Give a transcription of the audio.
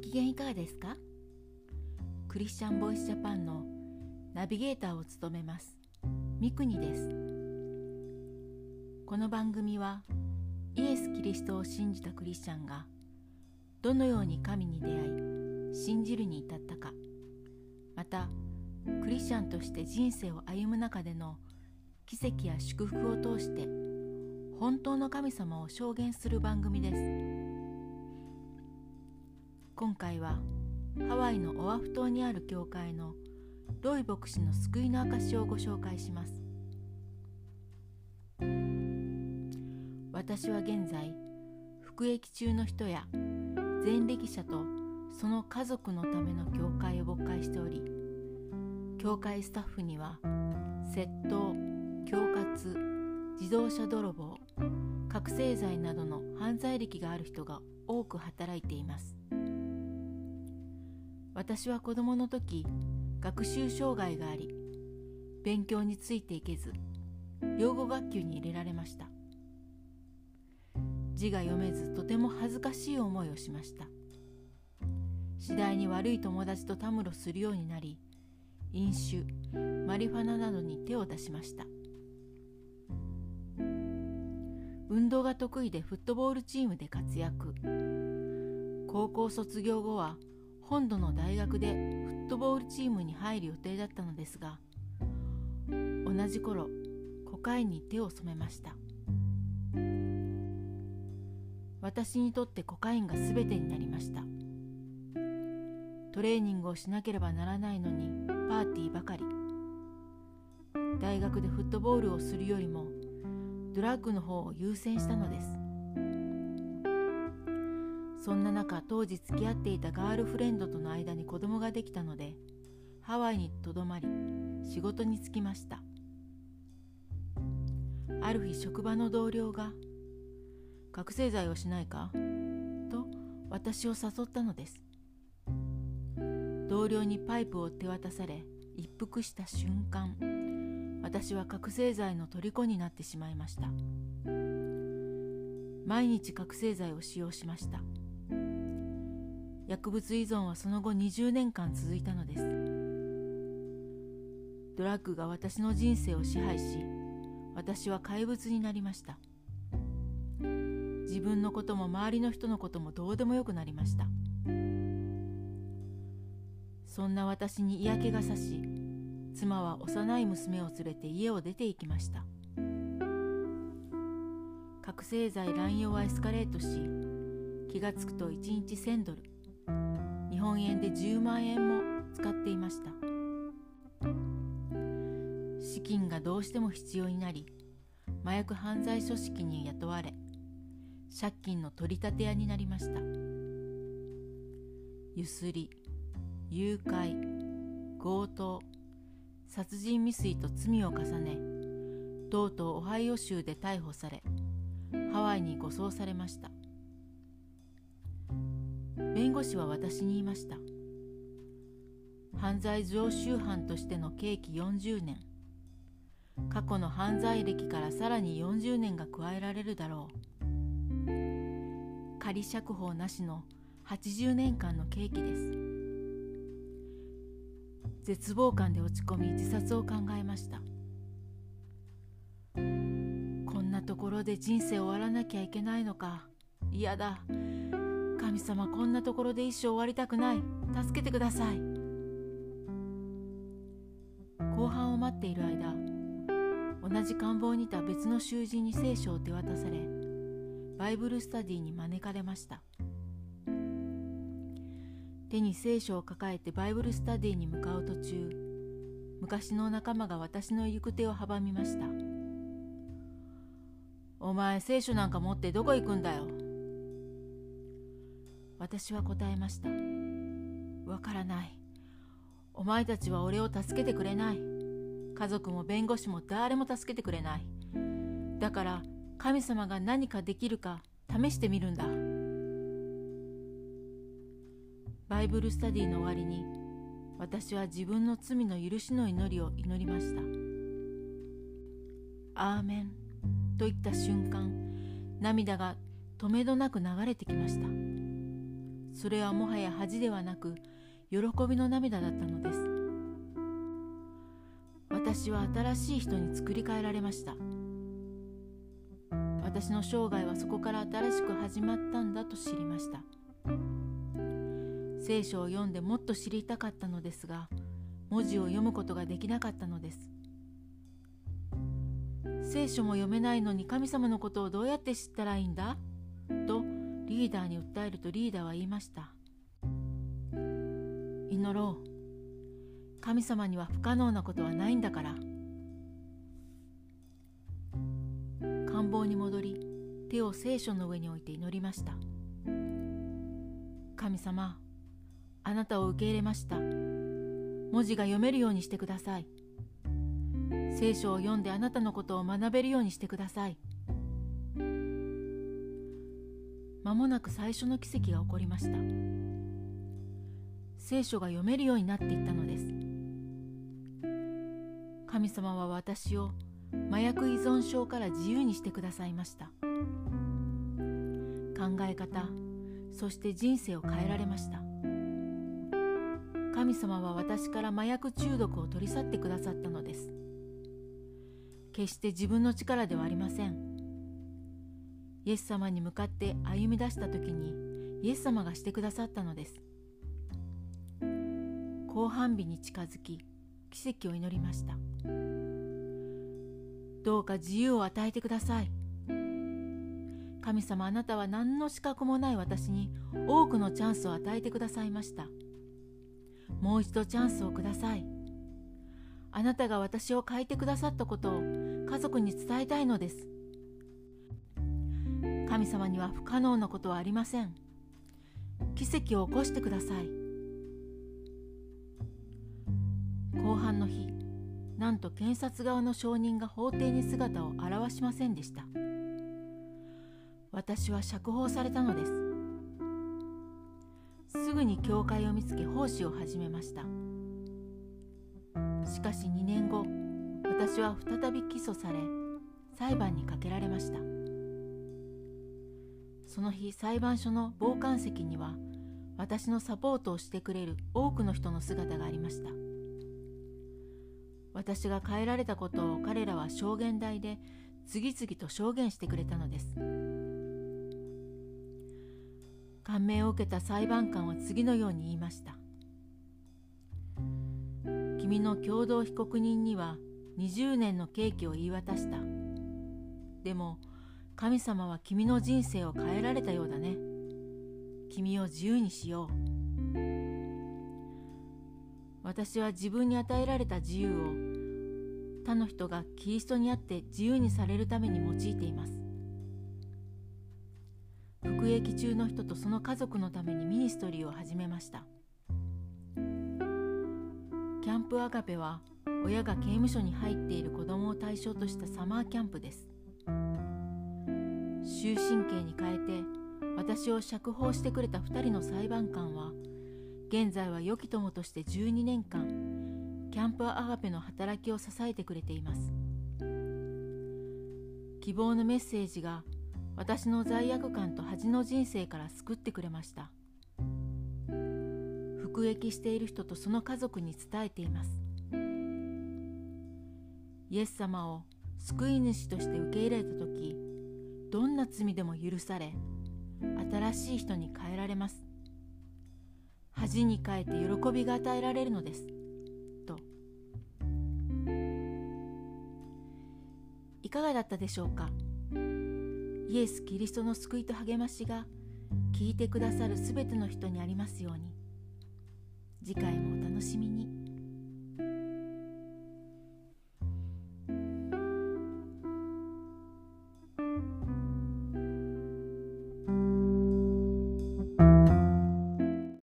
機嫌いかがですか？クリスチャンボイスジャパンのナビゲーターを務めます三国です。この番組はイエス・キリストを信じたクリスチャンがどのように神に出会い信じるに至ったかまたクリスチャンとして人生を歩む中での奇跡や祝福を通して本当の神様を証言する番組です。今回はハワイのオアフ島にある教会のロイ牧師の救いの証をご紹介します。私は現在服役中の人や前歴者とその家族のための教会を牧会しており教会スタッフには窃盗恐喝自動車泥棒覚醒剤などの犯罪歴がある人が多く働いています。私は子供の時学習障害があり勉強についていけず養護学級に入れられました。字が読めずとても恥ずかしい思いをしました。次第に悪い友達とたむろするようになり飲酒マリファナなどに手を出しました。運動が得意でフットボールチームで活躍。高校卒業後は本土の大学でフットボールチームに入る予定だったのですが同じ頃コカインに手を染めました。私にとってコカインが全てになりました。トレーニングをしなければならないのにパーティーばかり。大学でフットボールをするよりもドラッグの方を優先したのです。そんな中当時付き合っていたガールフレンドとの間に子供ができたのでハワイにとどまり仕事に就きました。ある日職場の同僚が「覚醒剤をしないか?」と私を誘ったのです。同僚にパイプを手渡され一服した瞬間私は覚醒剤の虜になってしまいました。毎日覚醒剤を使用しました。薬物依存はその後20年間続いたのです。ドラッグが私の人生を支配し私は怪物になりました。自分のことも周りの人のこともどうでもよくなりました。そんな私に嫌気がさし妻は幼い娘を連れて家を出て行きました。覚醒剤乱用はエスカレートし気がつくと1日1000ドル。日本円で10万円も使っていました。資金がどうしても必要になり麻薬犯罪組織に雇われ借金の取り立て屋になりました。ゆすり誘拐強盗殺人未遂と罪を重ねとうとうオハイオ州で逮捕されハワイに護送されました。弁護士は私に言いました。犯罪常習犯としての刑期40年。過去の犯罪歴からさらに40年が加えられるだろう。仮釈放なしの80年間の刑期です。絶望感で落ち込み自殺を考えました。こんなところで人生終わらなきゃいけないのか。嫌だ。神様こんなところで一生終わりたくない。助けてください。後半を待っている間同じ官房にいた別の囚人に聖書を手渡されバイブルスタディに招かれました。手に聖書を抱えてバイブルスタディに向かう途中昔の仲間が私の行く手を阻みました。お前聖書なんか持ってどこ行くんだよ。私は答えました。わからない。お前たちは俺を助けてくれない。家族も弁護士も誰も助けてくれない。だから神様が何かできるか試してみるんだ。バイブルスタディの終わりに私は自分の罪の許しの祈りを祈りました。アーメンと言った瞬間涙が止めどなく流れてきました。それはもはや恥ではなく喜びの涙だったのです。私は新しい人に作り変えられました。私の生涯はそこから新しく始まったんだと知りました。聖書を読んでもっと知りたかったのですが文字を読むことができなかったのです。聖書も読めないのに神様のことをどうやって知ったらいいんだ？とリーダーに訴えるとリーダーは言いました。祈ろう。神様には不可能なことはないんだから。官房に戻り手を聖書の上に置いて祈りました。神様あなたを受け入れました。文字が読めるようにしてください。聖書を読んであなたのことを学べるようにしてください。間もなく最初の奇跡が起こりました。聖書が読めるようになっていったのです。神様は私を麻薬依存症から自由にしてくださいました。考え方そして人生を変えられました。神様は私から麻薬中毒を取り去ってくださったのです。決して自分の力ではありません。イエス様に向かって歩み出した時にイエス様がしてくださったのです。後半日に近づき奇跡を祈りました。どうか自由を与えてください。神様あなたは何の資格もない私に多くのチャンスを与えてくださいました。もう一度チャンスをください。あなたが私を変えてくださったことを家族に伝えたいのです。神様には不可能なことはありません。奇跡を起こしてください。後半の日なんと検察側の証人が法廷に姿を現しませんでした。私は釈放されたのです。すぐに教会を見つけ奉仕を始めました。しかし2年後私は再び起訴され裁判にかけられました。その日裁判所の傍観席には私のサポートをしてくれる多くの人の姿がありました。私が変えられたことを彼らは証言台で次々と証言してくれたのです。感銘を受けた裁判官は次のように言いました。君の共同被告人には20年の刑期を言い渡した。でも神様は君の人生を変えられたようだね。君を自由にしよう。私は自分に与えられた自由を他の人がキリストにあって自由にされるために用いています。服役中の人とその家族のためにミニストリーを始めました。キャンプアガペは親が刑務所に入っている子供を対象としたサマーキャンプです。終身刑に変えて私を釈放してくれた2人の裁判官は現在は良き友として12年間キャンプアガペの働きを支えてくれています。希望のメッセージが私の罪悪感と恥の人生から救ってくれました。服役している人とその家族に伝えています。イエス様を救い主として受け入れた時な罪でも許され新しい人に変えられます恥に変えて喜びが与えられるのですといかがだったでしょうか？イエス・キリストの救いと励ましが聞いてくださるすべての人にありますように。次回もお楽しみに。